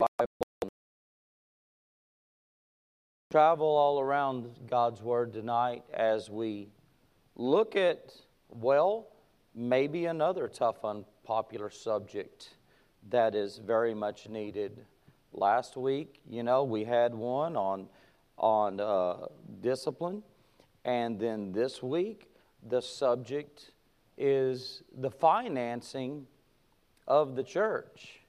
Bible. Travel all around God's Word tonight as we look at, well, maybe another tough, unpopular subject that is very much needed. Last week, you know, we had one on, on uh, discipline, and then this week, the subject is the financing of the church.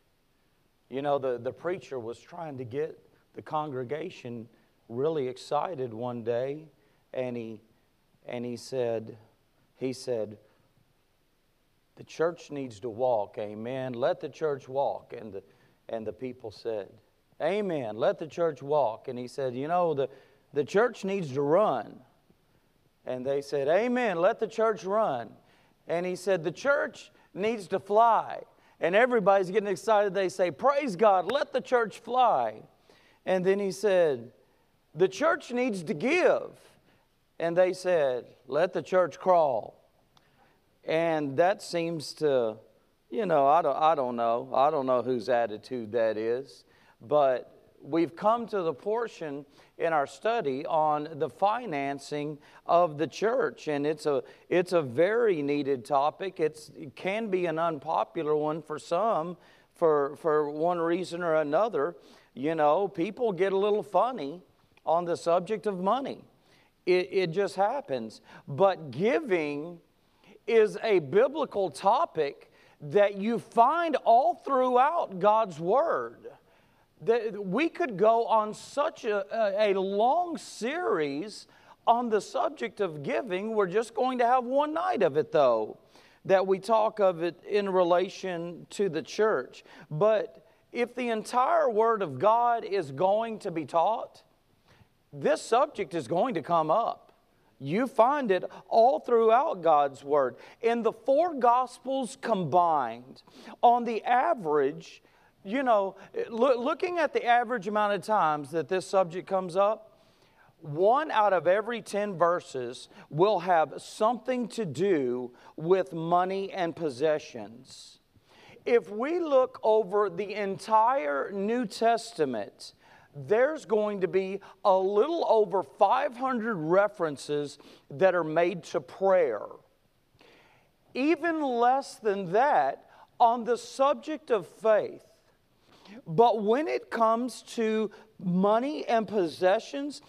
You know, the, the preacher was trying to get the congregation really excited one day, and he, and he said, he said, the church needs to walk, amen. Let the church walk. And the, and the people said, Amen. Let the church walk. And he said, You know, the, the church needs to run. And they said, Amen. Let the church run. And he said, The church needs to fly and everybody's getting excited. They say, Praise God, let the church fly. And then he said, The church needs to give. And they said, Let the church crawl. And that seems to, you know, I don't, I don't know. I don't know whose attitude that is. But we've come to the portion in our study on the financing of the church and it's a it's a very needed topic. It's, it can be an unpopular one for some for for one reason or another. You know people get a little funny on the subject of money. It, it just happens. But giving is a biblical topic that you find all throughout god's word that we could go on such a, a, long series on the subject of giving. We're just going to have one night of it, though, that we talk of it in relation to the church. But if the entire Word of God is going to be taught, this subject is going to come up. You find it all throughout God's Word. In the four Gospels combined, on the average, you know, look, looking at the average amount of times that this subject comes up, one out of every 10 verses will have something to do with money and possessions. If we look over the entire New Testament, there's going to be a little over 500 references that are made to prayer. Even less than that on the subject of faith. But when it comes to money and possessions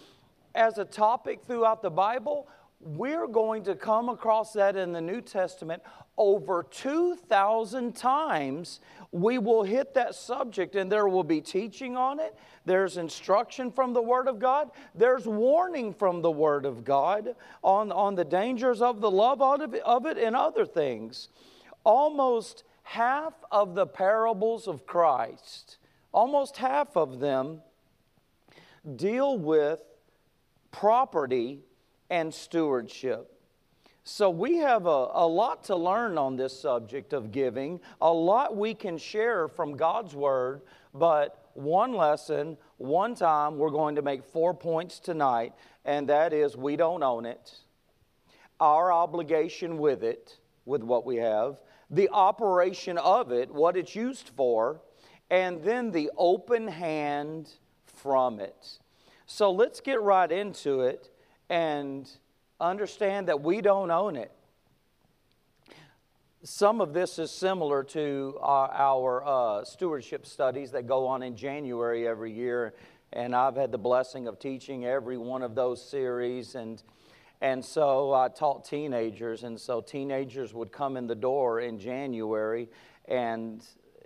as a topic throughout the Bible, we're going to come across that in the New Testament over 2,000 times. We will hit that subject, and there will be teaching on it. There's instruction from the Word of God. There's warning from the Word of God on, on the dangers of the love of it, of it and other things. Almost half of the parables of Christ, almost half of them, deal with property and stewardship. So, we have a, a lot to learn on this subject of giving, a lot we can share from God's Word, but one lesson, one time, we're going to make four points tonight, and that is we don't own it, our obligation with it, with what we have, the operation of it, what it's used for, and then the open hand from it. So let's get right into it and understand that we don't own it. Some of this is similar to our, our uh, stewardship studies that go on in January every year, and I've had the blessing of teaching every one of those series. And and so I taught teenagers, and so teenagers would come in the door in January and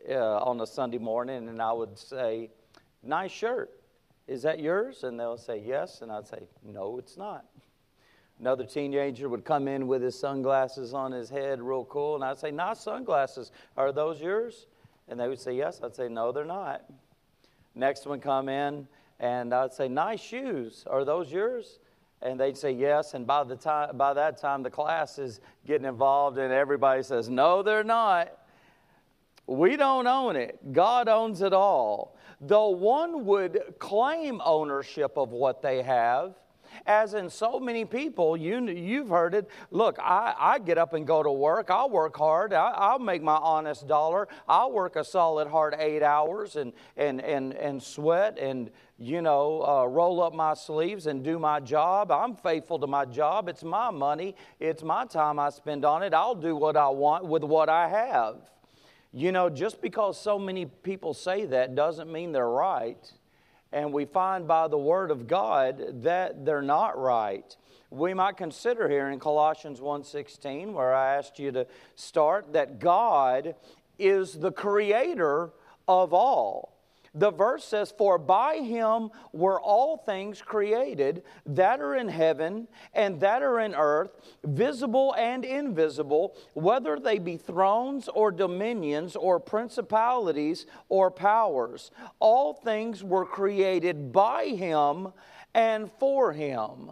uh, on a Sunday morning, and I would say, Nice shirt. Is that yours? And they'll say, Yes. And I'd say, No, it's not. Another teenager would come in with his sunglasses on his head, real cool, and I'd say, Nice sunglasses. Are those yours? And they would say, Yes. I'd say, No, they're not. Next one come in, and I'd say, Nice shoes. Are those yours? And they'd say yes. And by the time by that time the class is getting involved and everybody says no they're not. We don't own it. God owns it all. Though one would claim ownership of what they have As in so many people, you, you've heard it. Look, I, I get up and go to work. I'll work hard. I, will make my honest dollar. I'll work a solid hard eight hours and, and, and, and sweat and, you know, uh, roll up my sleeves and do my job. I'm faithful to my job. It's my money, it's my time I spend on it. I'll do what I want with what I have. You know, just because so many people say that doesn't mean they're right. And we find by the Word of God that they're not right. We might consider here in Colossians 1:16, where I asked you to start, that God is the creator of all the verse says, For by him were all things created that are in heaven and that are in earth, visible and invisible, whether they be thrones or dominions or principalities or powers. All things were created by him and for him.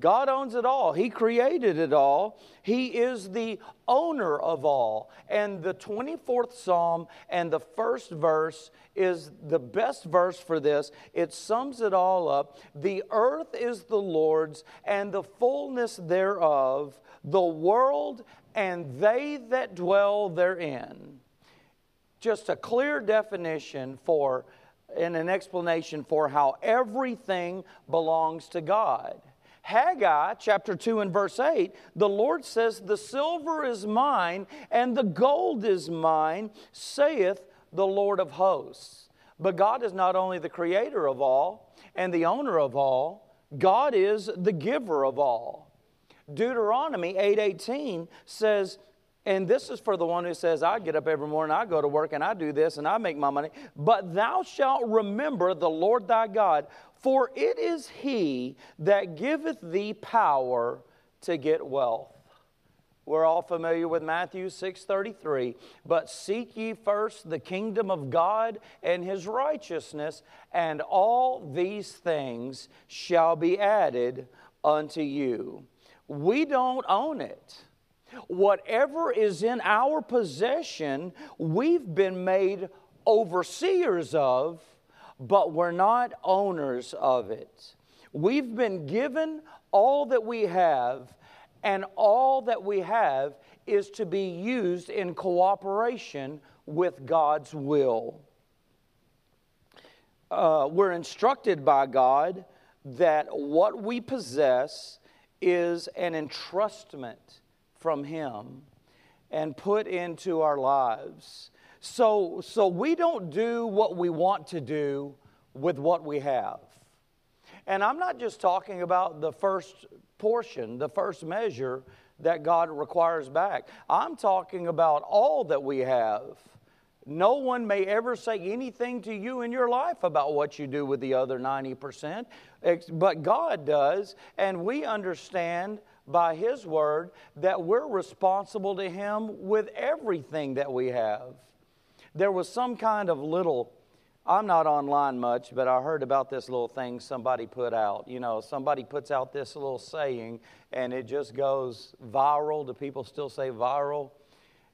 God owns it all. He created it all. He is the owner of all. And the 24th Psalm and the first verse is the best verse for this. It sums it all up. The earth is the Lord's and the fullness thereof, the world and they that dwell therein. Just a clear definition for and an explanation for how everything belongs to God. Haggai chapter 2 and verse 8, the Lord says, The silver is mine and the gold is mine, saith the Lord of hosts. But God is not only the creator of all and the owner of all, God is the giver of all. Deuteronomy 8:18 says, and this is for the one who says, I get up every morning, I go to work, and I do this, and I make my money. But thou shalt remember the Lord thy God, for it is he that giveth thee power to get wealth. We're all familiar with Matthew 6:33, but seek ye first the kingdom of God and his righteousness, and all these things shall be added unto you. We don't own it. Whatever is in our possession, we've been made overseers of but we're not owners of it. We've been given all that we have, and all that we have is to be used in cooperation with God's will. Uh, we're instructed by God that what we possess is an entrustment from Him and put into our lives. So, so we don't do what we want to do with what we have. And I'm not just talking about the first portion, the first measure that God requires back. I'm talking about all that we have. No one may ever say anything to you in your life about what you do with the other 90%, but God does, and we understand by His Word that we're responsible to Him with everything that we have there was some kind of little I'm not online much, but I heard about this little thing somebody put out. You know, somebody puts out this little saying and it just goes viral. Do people still say viral?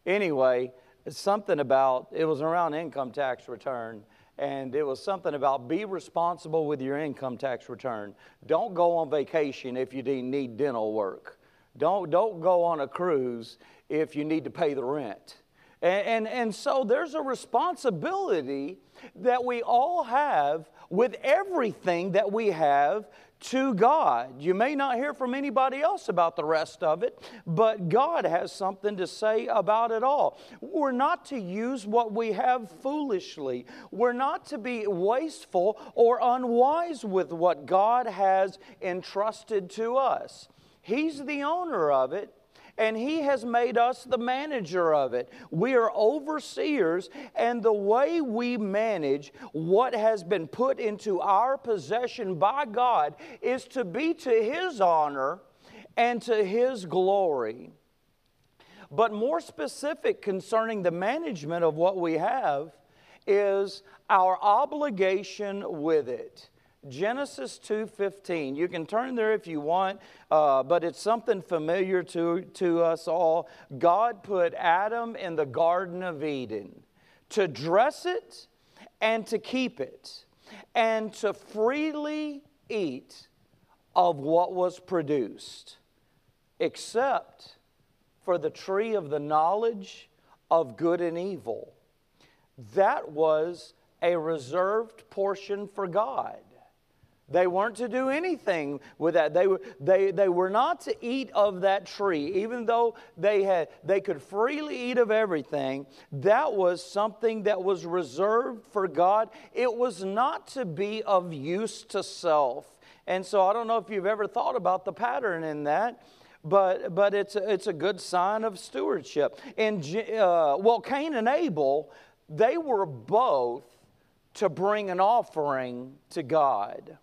Anyway, something about, it was around income tax return. And it was something about be responsible with your income tax return. Don't go on vacation if you need dental work. Don't, don't go on a cruise if you need to pay the rent. And, and, and, so there's a responsibility that we all have with everything that we have to God. You may not hear from anybody else about the rest of it, but God has something to say about it all. We're not to use what we have foolishly, we're not to be wasteful or unwise with what God has entrusted to us. He's the owner of it, and He has made us the manager of it. We are overseers, and the way we manage what has been put into our possession by God is to be to His honor and to His glory. But more specific concerning the management of what we have is our obligation with it. Genesis 2:15. You can turn there if you want, uh, but it's something familiar to, to us all. God put Adam in the Garden of Eden to dress it and to keep it and to freely eat of what was produced, except for the tree of the knowledge of good and evil. That was a reserved portion for God. They weren't to do anything with that. They were, they, they were not to eat of that tree, even though they, had, they could freely eat of everything. That was something that was reserved for God. It was not to be of use to self. And so I don't know if you've ever thought about the pattern in that. But, but it's, a, it's a good sign of stewardship. And, uh, well, Cain and Abel, they were both to bring an offering to God.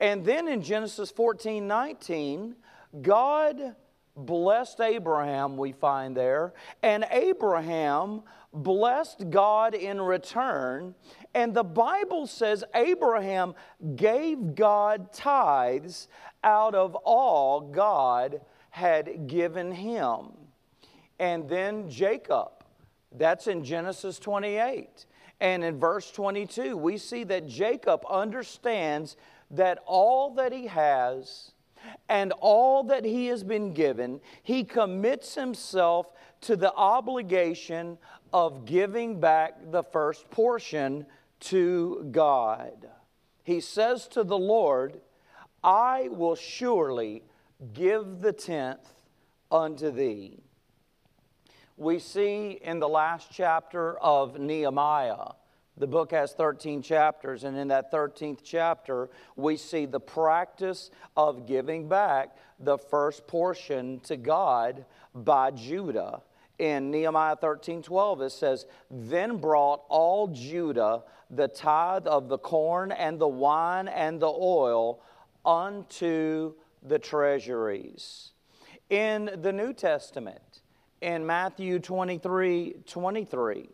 And then in Genesis 14 19, God blessed Abraham, we find there, and Abraham blessed God in return. And the Bible says Abraham gave God tithes out of all God had given him. And then Jacob, that's in Genesis 28. And in verse 22, we see that Jacob understands that all that he has and all that he has been given, he commits himself to the obligation of giving back the first portion to God. He says to the Lord, I will surely give the tenth unto thee. We see in the last chapter of Nehemiah the book has 13 chapters, and in that 13th chapter, we see the practice of giving back the first portion to God by Judah. In Nehemiah 13 12, it says, Then brought all Judah the tithe of the corn and the wine and the oil unto the treasuries. In the New Testament, in Matthew 23 23,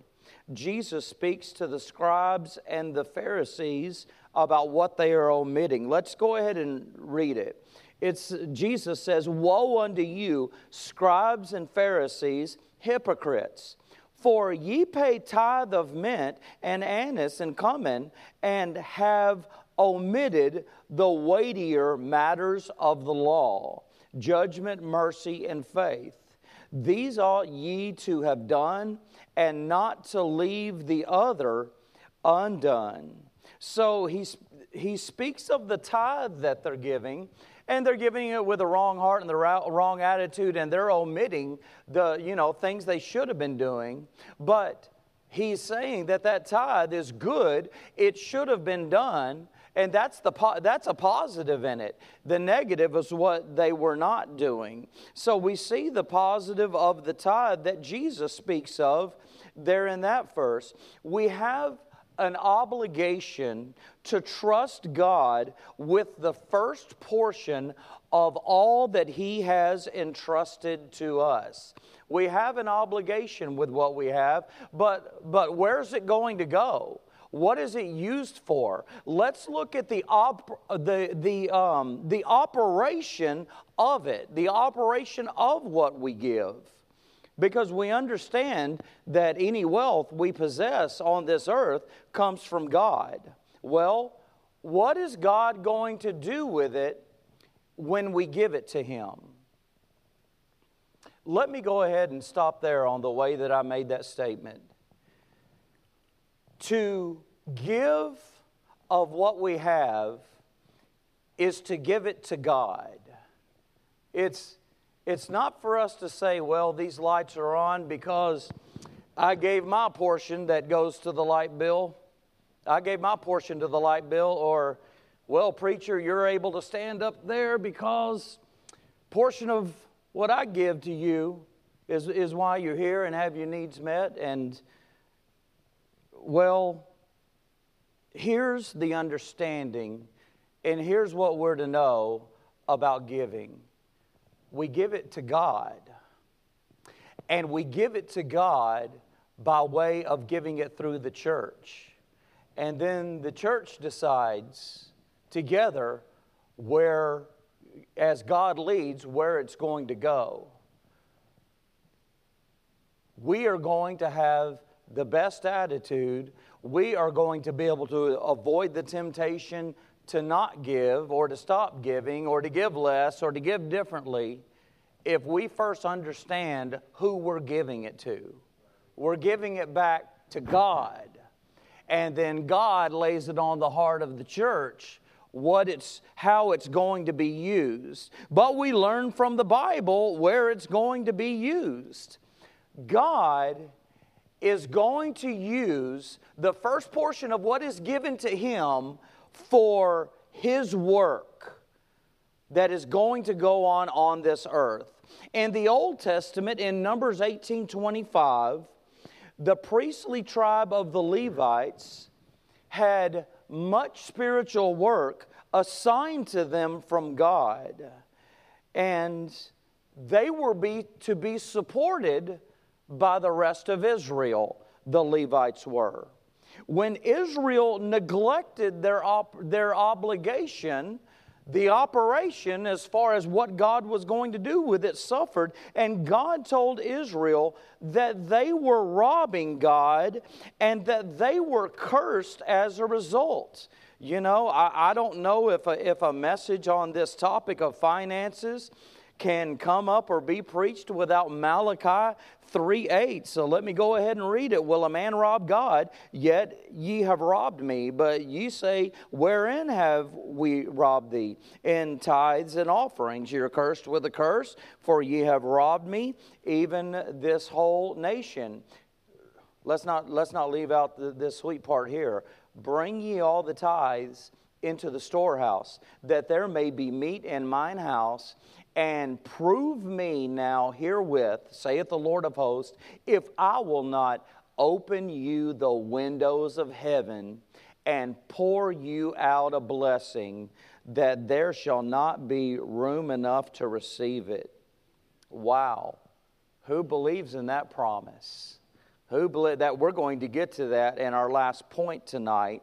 Jesus speaks to the scribes and the Pharisees about what they are omitting. Let's go ahead and read it. It's Jesus says, "Woe unto you, scribes and Pharisees, hypocrites! For ye pay tithe of mint and anise and cumin, and have omitted the weightier matters of the law, judgment, mercy, and faith. These ought ye to have done, and not to leave the other undone. So he, he speaks of the tithe that they're giving, and they're giving it with the wrong heart and the wrong attitude, and they're omitting the you know things they should have been doing. But he's saying that that tithe is good; it should have been done, and that's, the, that's a positive in it. The negative is what they were not doing. So we see the positive of the tithe that Jesus speaks of there in that verse. We have an obligation to trust God with the first portion of all that He has entrusted to us. We have an obligation with what we have, but, but where's it going to go? What is it used for? Let's look at the, op- the, the, um, the operation of it, the operation of what we give. Because we understand that any wealth we possess on this earth comes from God. Well, what is God going to do with it when we give it to Him? Let me go ahead and stop there on the way that I made that statement. To give of what we have is to give it to God. It's, it's not for us to say, well, these lights are on because I gave my portion that goes to the light bill. I gave my portion to the light bill, or, well, preacher, you're able to stand up there because portion of what I give to you is, is why you're here and have your needs met. And, well, here's the understanding, and here's what we're to know about giving we give it to God, and we give it to God by way of giving it through the church. And then the church decides together where, as God leads, where it's going to go. We are going to have the best attitude we are going to be able to avoid the temptation to not give or to stop giving or to give less or to give differently if we first understand who we're giving it to. We're giving it back to God. And then God lays it on the heart of the church what it's how it's going to be used. But we learn from the Bible where it's going to be used. God is going to use the first portion of what is given to him for his work that is going to go on on this earth. In the Old Testament, in Numbers 18 25, the priestly tribe of the Levites had much spiritual work assigned to them from God. And they were be, to be supported by the rest of Israel, the Levites were. When Israel neglected their, op- their obligation, the operation, as far as what God was going to do with it, suffered. And God told Israel that they were robbing God and that they were cursed as a result. You know, I, I don't know if a, if a message on this topic of finances can come up or be preached without Malachi 3 8. So let me go ahead and read it. Will a man rob God? Yet ye have robbed me. But ye say, Wherein have we robbed thee? In tithes and offerings. You're cursed with a curse, for ye have robbed me, even this whole nation. Let's not, let's not leave out the, this sweet part here. Bring ye all the tithes into the storehouse, that there may be meat in mine house and prove me now herewith, saith the Lord of hosts, if I will not open you the windows of heaven and pour you out a blessing, that there shall not be room enough to receive it. Wow. Who believes in that promise? Who believe that we're going to get to that in our last point tonight.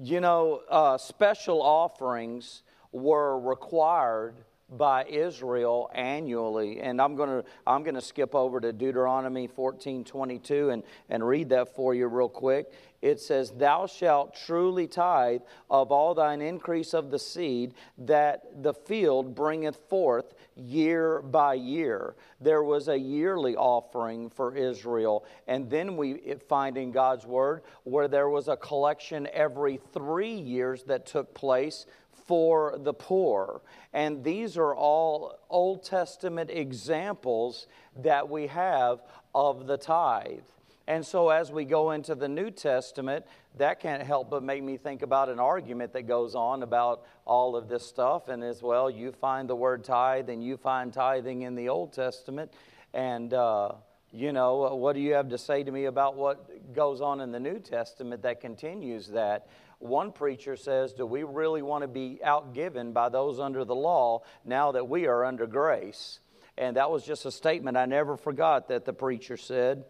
You know, uh, special offerings were required by Israel annually. And I'm going to I'm going to skip over to Deuteronomy 14 22 and, and read that for you real quick. It says, Thou shalt truly tithe of all thine increase of the seed that the field bringeth forth year by year. There was a yearly offering for Israel. And then we find in God's word where there was a collection every three years that took place for the poor. And these are all Old Testament examples that we have of the tithe. And so, as we go into the New Testament, that can't help but make me think about an argument that goes on about all of this stuff. And as well, you find the word tithe and you find tithing in the Old Testament. And, uh, you know, what do you have to say to me about what goes on in the New Testament that continues that? One preacher says, Do we really want to be outgiven by those under the law now that we are under grace? And that was just a statement I never forgot that the preacher said.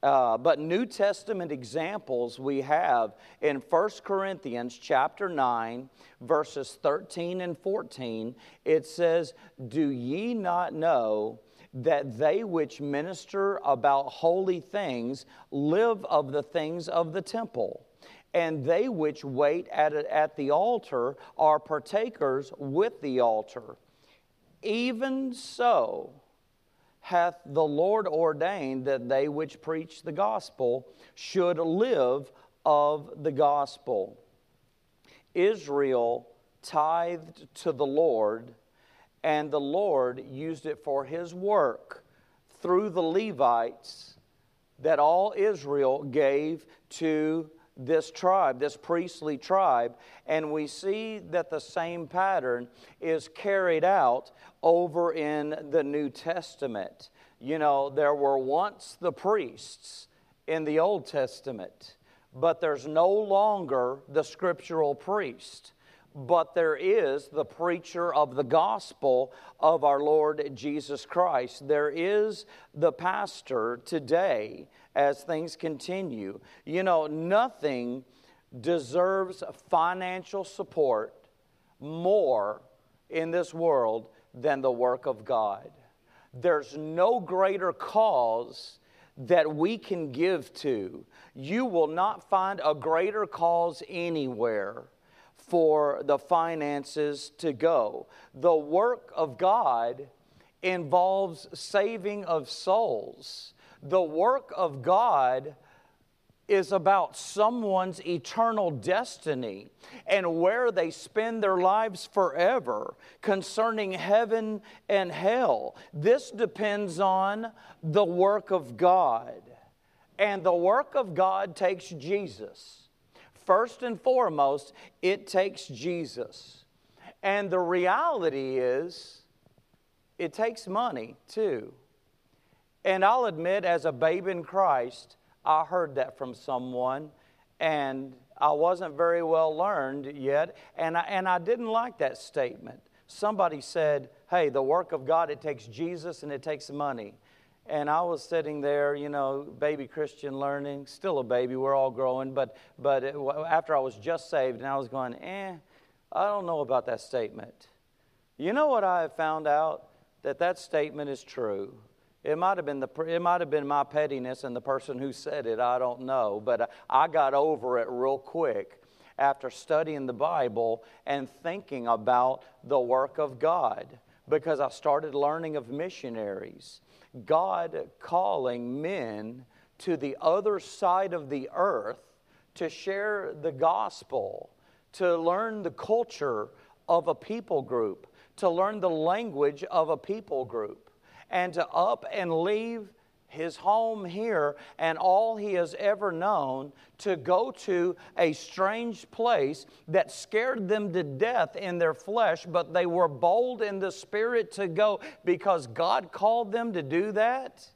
Uh, but New Testament examples we have in 1 Corinthians chapter 9, verses 13 and 14. It says, Do ye not know that they which minister about holy things live of the things of the temple? And they which wait at, at the altar are partakers with the altar. Even so hath the Lord ordained that they which preach the gospel should live of the gospel. Israel tithed to the Lord, and the Lord used it for his work through the Levites that all Israel gave to this tribe, this priestly tribe, and we see that the same pattern is carried out over in the New Testament. You know, there were once the priests in the Old Testament, but there's no longer the scriptural priest but there is the preacher of the gospel of our Lord Jesus Christ. There is the pastor today as things continue. You know, nothing deserves financial support more in this world than the work of God. There's no greater cause that we can give to. You will not find a greater cause anywhere for the finances to go. The work of God involves saving of souls. The work of God is about someone's eternal destiny and where they spend their lives forever concerning heaven and hell. This depends on the work of God. And the work of God takes Jesus. First and foremost, it takes Jesus. And the reality is, it takes money too. And I'll admit, as a babe in Christ, I heard that from someone, and I wasn't very well learned yet, and I, and I didn't like that statement. Somebody said, Hey, the work of God, it takes Jesus and it takes money. And I was sitting there, you know, baby Christian learning, still a baby, we're all growing, but, but it, after I was just saved, and I was going, eh, I don't know about that statement. You know what I have found out? That that statement is true. It might have been the it might have been my pettiness and the person who said it. I don't know, but I got over it real quick after studying the Bible and thinking about the work of God because I started learning of missionaries. God calling men to the other side of the earth to share the gospel, to learn the culture of a people group, to learn the language of a people group and to up and leave his home here and all he has ever known to go to a strange place that scared them to death in their flesh, but they were bold in the spirit to go because God called them to do that.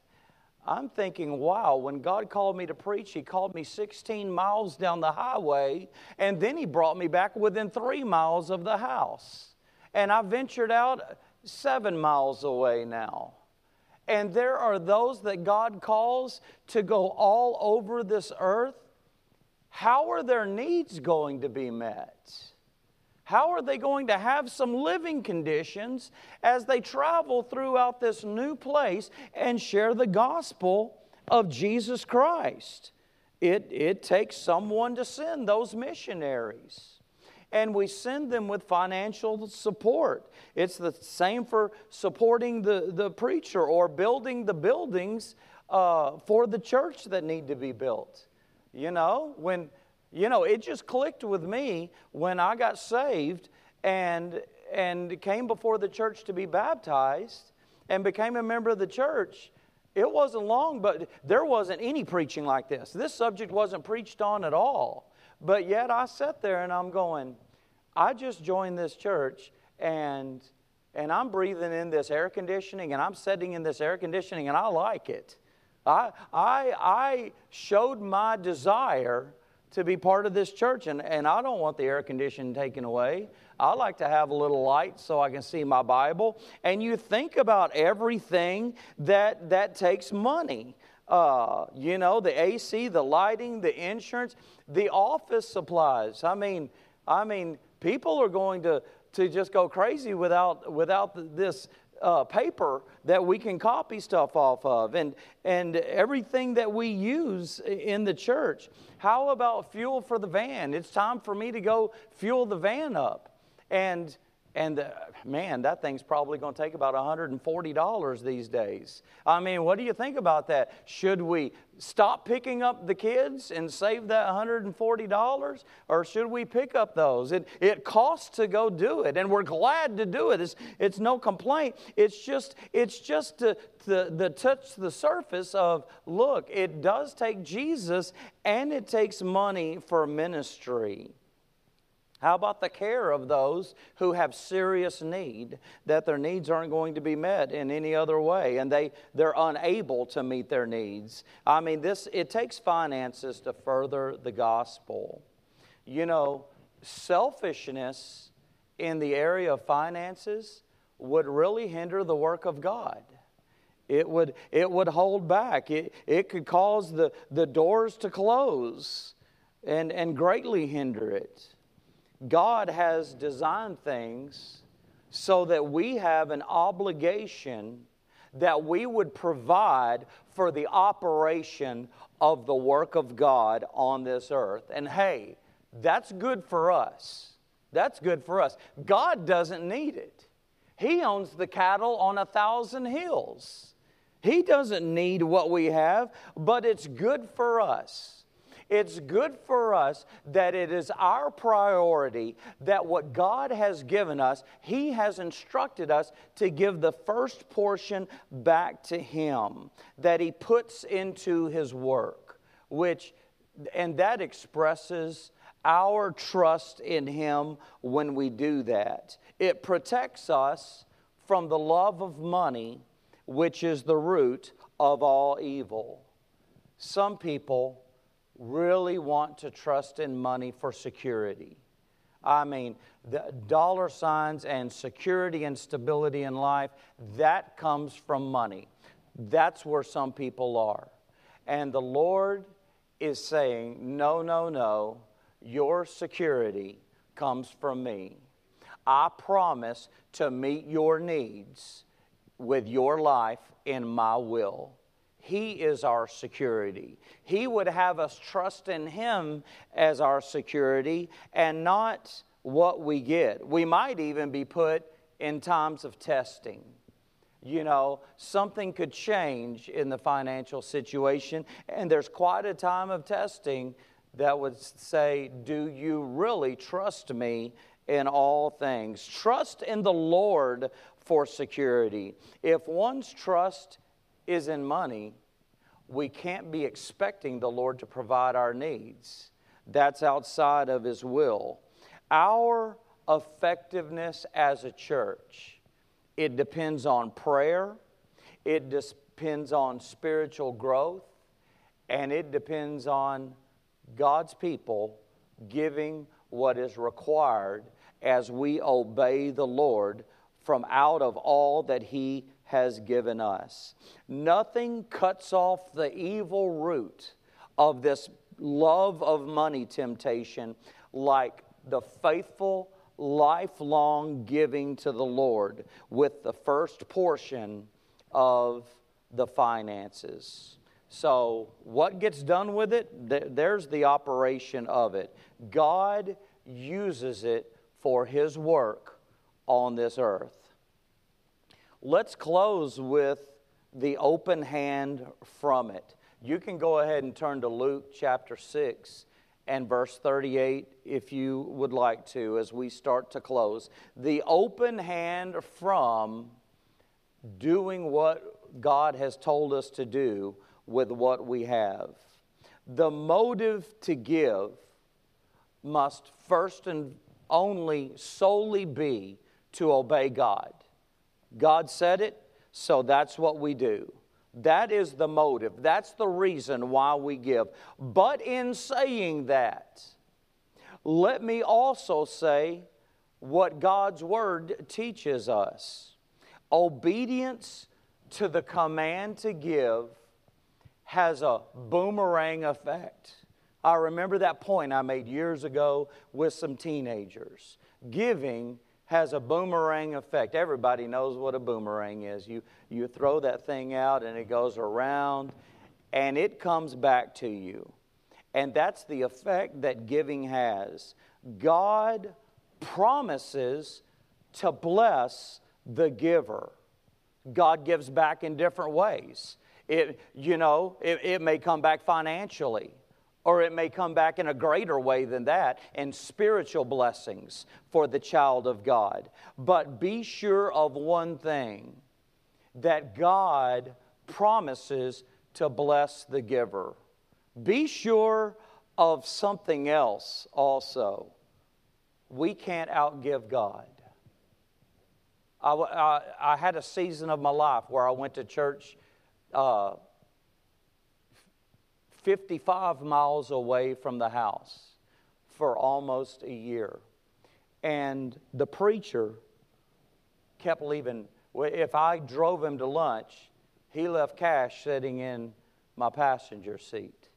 I'm thinking, wow, when God called me to preach, He called me 16 miles down the highway, and then He brought me back within three miles of the house. And I ventured out seven miles away now. And there are those that God calls to go all over this earth. How are their needs going to be met? How are they going to have some living conditions as they travel throughout this new place and share the gospel of Jesus Christ? It, it takes someone to send those missionaries and we send them with financial support. It's the same for supporting the, the preacher or building the buildings uh, for the church that need to be built. You know, when, you know, it just clicked with me when I got saved and, and came before the church to be baptized and became a member of the church. It wasn't long, but there wasn't any preaching like this. This subject wasn't preached on at all. But yet I sat there and I'm going, I just joined this church and and I'm breathing in this air conditioning and I'm sitting in this air conditioning and I like it. I I I showed my desire to be part of this church and, and I don't want the air conditioning taken away. I like to have a little light so I can see my Bible. And you think about everything that that takes money uh, you know, the AC, the lighting, the insurance, the office supplies. I mean, I mean, people are going to, to just go crazy without, without this uh, paper that we can copy stuff off of and, and everything that we use in the church. How about fuel for the van? It's time for me to go fuel the van up. And and uh, man, that thing's probably going to take about $140 these days. I mean, what do you think about that? Should we stop picking up the kids and save that $140? Or should we pick up those? It, it costs to go do it, and we're glad to do it. It's, it's no complaint. It's just, it's just to, to, to touch the surface of look, it does take Jesus and it takes money for ministry. How about the care of those who have serious need, that their needs aren't going to be met in any other way and they, they're unable to meet their needs? I mean, this, it takes finances to further the gospel. You know, selfishness in the area of finances would really hinder the work of God. It would, it would hold back. It, it could cause the, the doors to close and, and greatly hinder it. God has designed things so that we have an obligation that we would provide for the operation of the work of God on this earth. And hey, that's good for us. That's good for us. God doesn't need it. He owns the cattle on a thousand hills. He doesn't need what we have, but it's good for us. It's good for us that it is our priority that what God has given us, He has instructed us to give the first portion back to Him that He puts into His work, which, and that expresses our trust in Him when we do that. It protects us from the love of money, which is the root of all evil. Some people really want to trust in money for security. I mean, the dollar signs and security and stability in life, that comes from money. That's where some people are. And the Lord is saying, no, no, no, your security comes from me. I promise to meet your needs with your life in my will. He is our security. He would have us trust in Him as our security and not what we get. We might even be put in times of testing. You know, something could change in the financial situation, and there's quite a time of testing that would say, Do you really trust me in all things? Trust in the Lord for security. If one's trust is in money, we can't be expecting the Lord to provide our needs. That's outside of His will. Our effectiveness as a church, it depends on prayer, it depends on spiritual growth, and it depends on God's people giving what is required as we obey the Lord from out of all that He has given us. Nothing cuts off the evil root of this love of money temptation like the faithful, lifelong giving to the Lord with the first portion of the finances. So, what gets done with it? There's the operation of it. God uses it for His work on this earth. Let's close with the open hand from it. You can go ahead and turn to Luke chapter 6 and verse 38 if you would like to as we start to close. The open hand from doing what God has told us to do with what we have. The motive to give must first and only solely be to obey God. God said it, so that's what we do. That is the motive. That's the reason why we give. But in saying that, let me also say what God's Word teaches us. Obedience to the command to give has a boomerang effect. I remember that point I made years ago with some teenagers. Giving has a boomerang effect. Everybody knows what a boomerang is. You, you throw that thing out and it goes around and it comes back to you. And that's the effect that giving has. God promises to bless the giver. God gives back in different ways. It, you know, it, it may come back financially or it may come back in a greater way than that and spiritual blessings for the child of God. But be sure of one thing that God promises to bless the giver. Be sure of something else also. We can't outgive God. I, I, I, had a season of my life where I went to church uh, 55 miles away from the house for almost a year. And the preacher kept leaving. If I drove him to lunch, he left cash sitting in my passenger seat.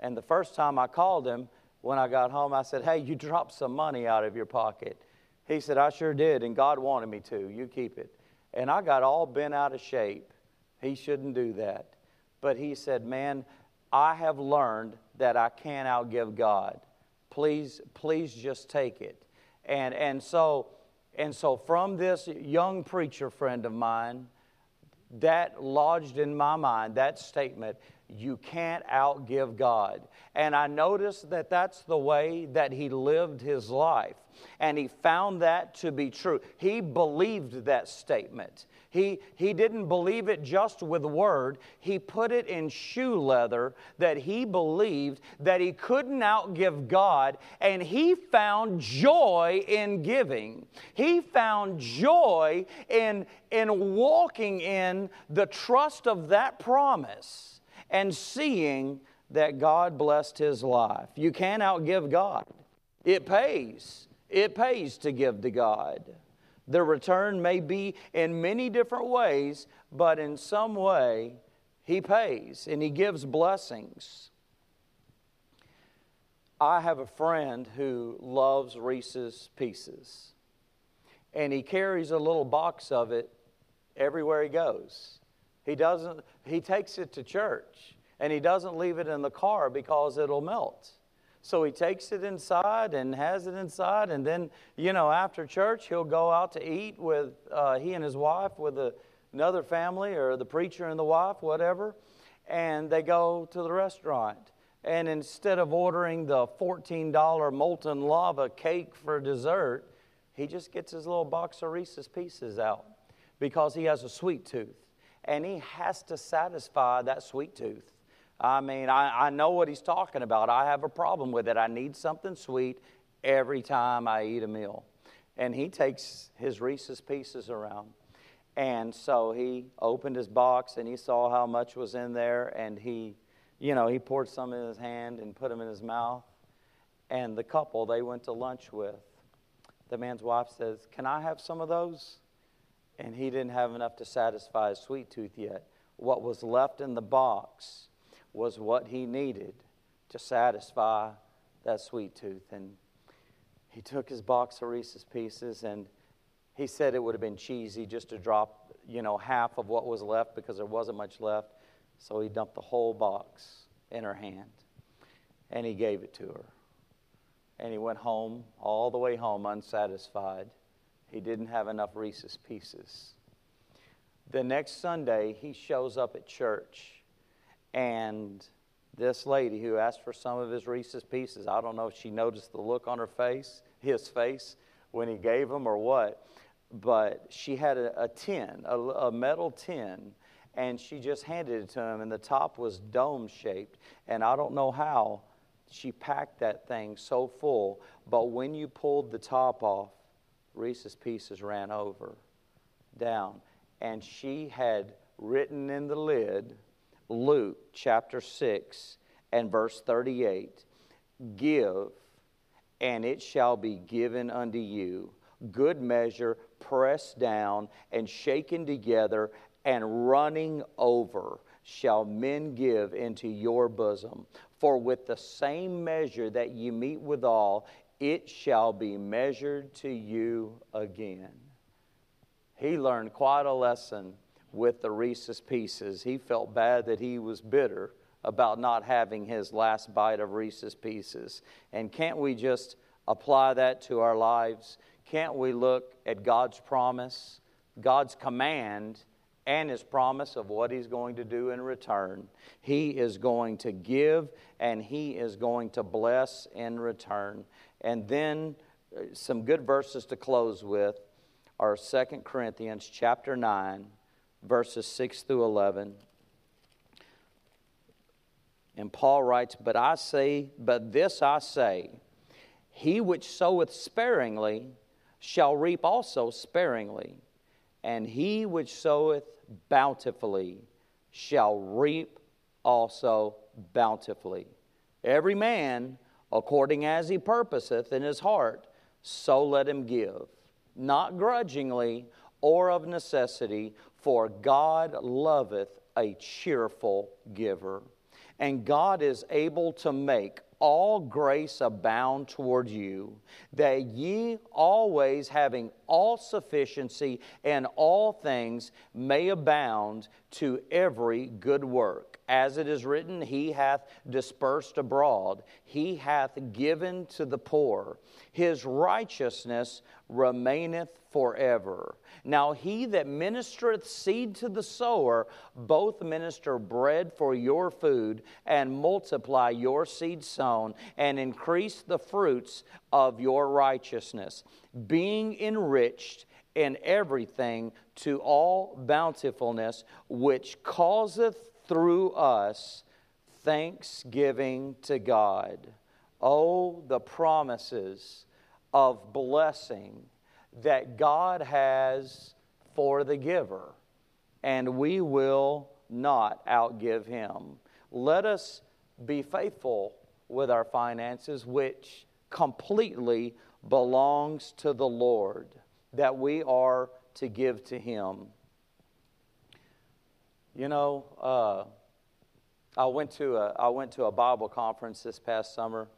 And the first time I called him, when I got home, I said, Hey, you dropped some money out of your pocket. He said, I sure did, and God wanted me to. You keep it. And I got all bent out of shape He shouldn't do that. But he said, Man, I have learned that I can't outgive God. Please, please just take it. And, and, so, and so, from this young preacher friend of mine, that lodged in my mind, that statement, you can't outgive God. And I noticed that that's the way that he lived his life. And he found that to be true. He believed that statement. He, he didn't believe it just with word, he put it in shoe leather that he believed that he couldn't outgive God, and he found joy in giving. He found joy in, in walking in the trust of that promise and seeing that God blessed his life. You can't outgive God. It pays. It pays to give to God. The return may be in many different ways, but in some way, He pays and He gives blessings. I have a friend who loves Reese's Pieces, and he carries a little box of it everywhere he goes. He doesn't. He takes it to church, and he doesn't leave it in the car because it'll melt. So he takes it inside and has it inside, and then, you know, after church, he'll go out to eat with uh, he and his wife, with a, another family, or the preacher and the wife, whatever, and they go to the restaurant. And instead of ordering the $14 molten lava cake for dessert, he just gets his little box of Reese's Pieces out because he has a sweet tooth. And he has to satisfy that sweet tooth. I mean, I, I know what he's talking about. I have a problem with it. I need something sweet every time I eat a meal. And he takes his Reese's pieces around. And so he opened his box and he saw how much was in there. And he, you know, he poured some in his hand and put them in his mouth. And the couple they went to lunch with, the man's wife says, Can I have some of those? And he didn't have enough to satisfy his sweet tooth yet. What was left in the box was what he needed to satisfy that sweet tooth. And he took his box of Reese's Pieces and he said it would have been cheesy just to drop, you know, half of what was left because there wasn't much left. So he dumped the whole box in her hand and he gave it to her. And he went home, all the way home, unsatisfied. He didn't have enough Reese's Pieces. The next Sunday, he shows up at church and this lady who asked for some of his Reese's pieces, I don't know if she noticed the look on her face, his face, when he gave them or what, but she had a, a tin, a, a metal tin, and she just handed it to him, and the top was dome shaped. And I don't know how she packed that thing so full, but when you pulled the top off, Reese's pieces ran over, down. And she had written in the lid, Luke chapter 6 and verse 38 Give, and it shall be given unto you. Good measure, pressed down and shaken together and running over, shall men give into your bosom. For with the same measure that ye meet withal, it shall be measured to you again. He learned quite a lesson with the Reese's Pieces. He felt bad that he was bitter about not having his last bite of Reese's Pieces. And can't we just apply that to our lives? Can't we look at God's promise, God's command, and his promise of what he's going to do in return? He is going to give and he is going to bless in return. And then uh, some good verses to close with are 2 Corinthians chapter 9 verses 6 through 11. And Paul writes, But I say, but this I say, he which soweth sparingly shall reap also sparingly, and he which soweth bountifully shall reap also bountifully. Every man, according as he purposeth in his heart, so let him give, not grudgingly or of necessity, for God loveth a cheerful giver. And God is able to make all grace abound toward you, that ye always having all sufficiency in all things may abound to every good work. As it is written, He hath dispersed abroad, He hath given to the poor. His righteousness remaineth forever. Now he that ministereth seed to the sower, both minister bread for your food, and multiply your seed sown, and increase the fruits of your righteousness, being enriched in everything to all bountifulness, which causeth through us thanksgiving to God. Oh, the promises of blessing that God has for the giver, and we will not outgive him. Let us be faithful with our finances, which completely belongs to the Lord, that we are to give to him. You know, uh, I went to a I went to a Bible conference this past summer,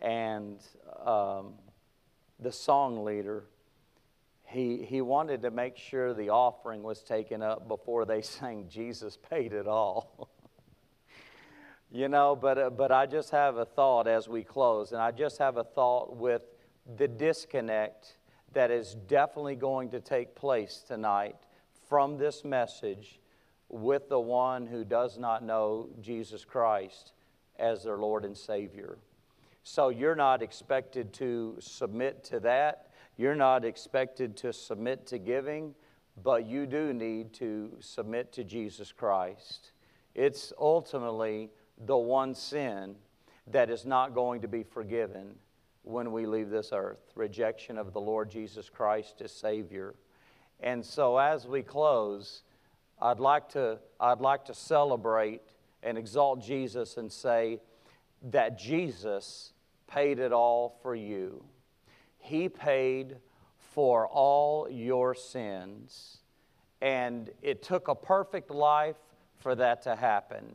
and um, the song leader he, he wanted to make sure the offering was taken up before they sang Jesus paid it all. you know, but, uh, but I just have a thought as we close, and I just have a thought with the disconnect that is definitely going to take place tonight from this message with the one who does not know Jesus Christ as their Lord and Savior. So you're not expected to submit to that. You're not expected to submit to giving, but you do need to submit to Jesus Christ. It's ultimately the one sin that is not going to be forgiven when we leave this earth rejection of the Lord Jesus Christ as Savior. And so, as we close, I'd like to, I'd like to celebrate and exalt Jesus and say that Jesus paid it all for you. He paid for all your sins. And it took a perfect life for that to happen.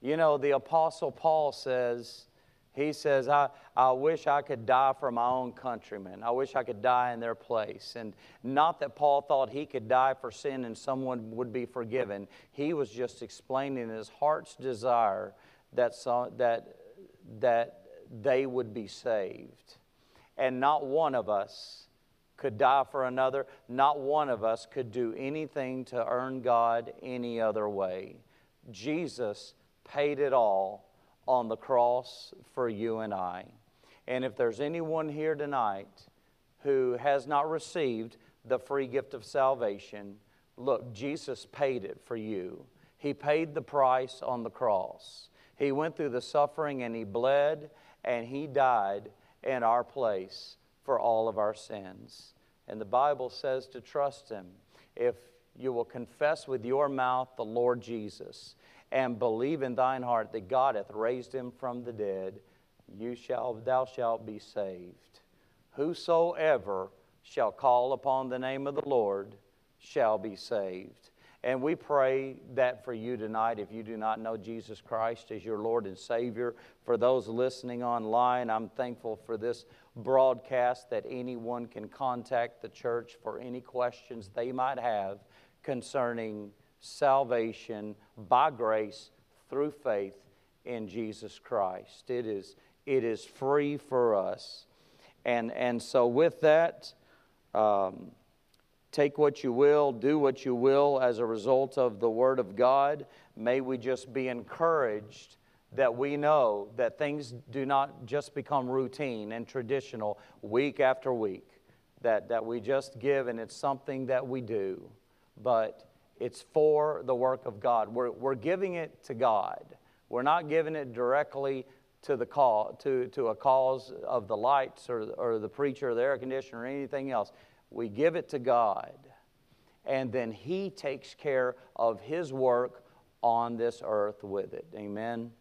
You know, the Apostle Paul says, he says, I, I wish I could die for my own countrymen. I wish I could die in their place. And not that Paul thought he could die for sin and someone would be forgiven. He was just explaining his heart's desire that, so, that, that they would be saved and not one of us could die for another. Not one of us could do anything to earn God any other way. Jesus paid it all on the cross for you and I. And if there's anyone here tonight who has not received the free gift of salvation, look, Jesus paid it for you. He paid the price on the cross. He went through the suffering and he bled and he died in our place for all of our sins. And the Bible says to trust Him. If you will confess with your mouth the Lord Jesus and believe in thine heart that God hath raised him from the dead, you shall, thou shalt be saved. Whosoever shall call upon the name of the Lord shall be saved. And we pray that for you tonight if you do not know Jesus Christ as your Lord and Savior. For those listening online, I'm thankful for this broadcast that anyone can contact the church for any questions they might have concerning salvation by grace through faith in Jesus Christ. It is, it is free for us. And, and so, with that, um, Take what you will, do what you will as a result of the Word of God. May we just be encouraged that we know that things do not just become routine and traditional week after week, that, that we just give and it's something that we do, but it's for the work of God. We're, we're giving it to God. We're not giving it directly to, the call, to, to a cause of the lights or, or the preacher or the air conditioner or anything else. We give it to God, and then He takes care of His work on this earth with it. Amen.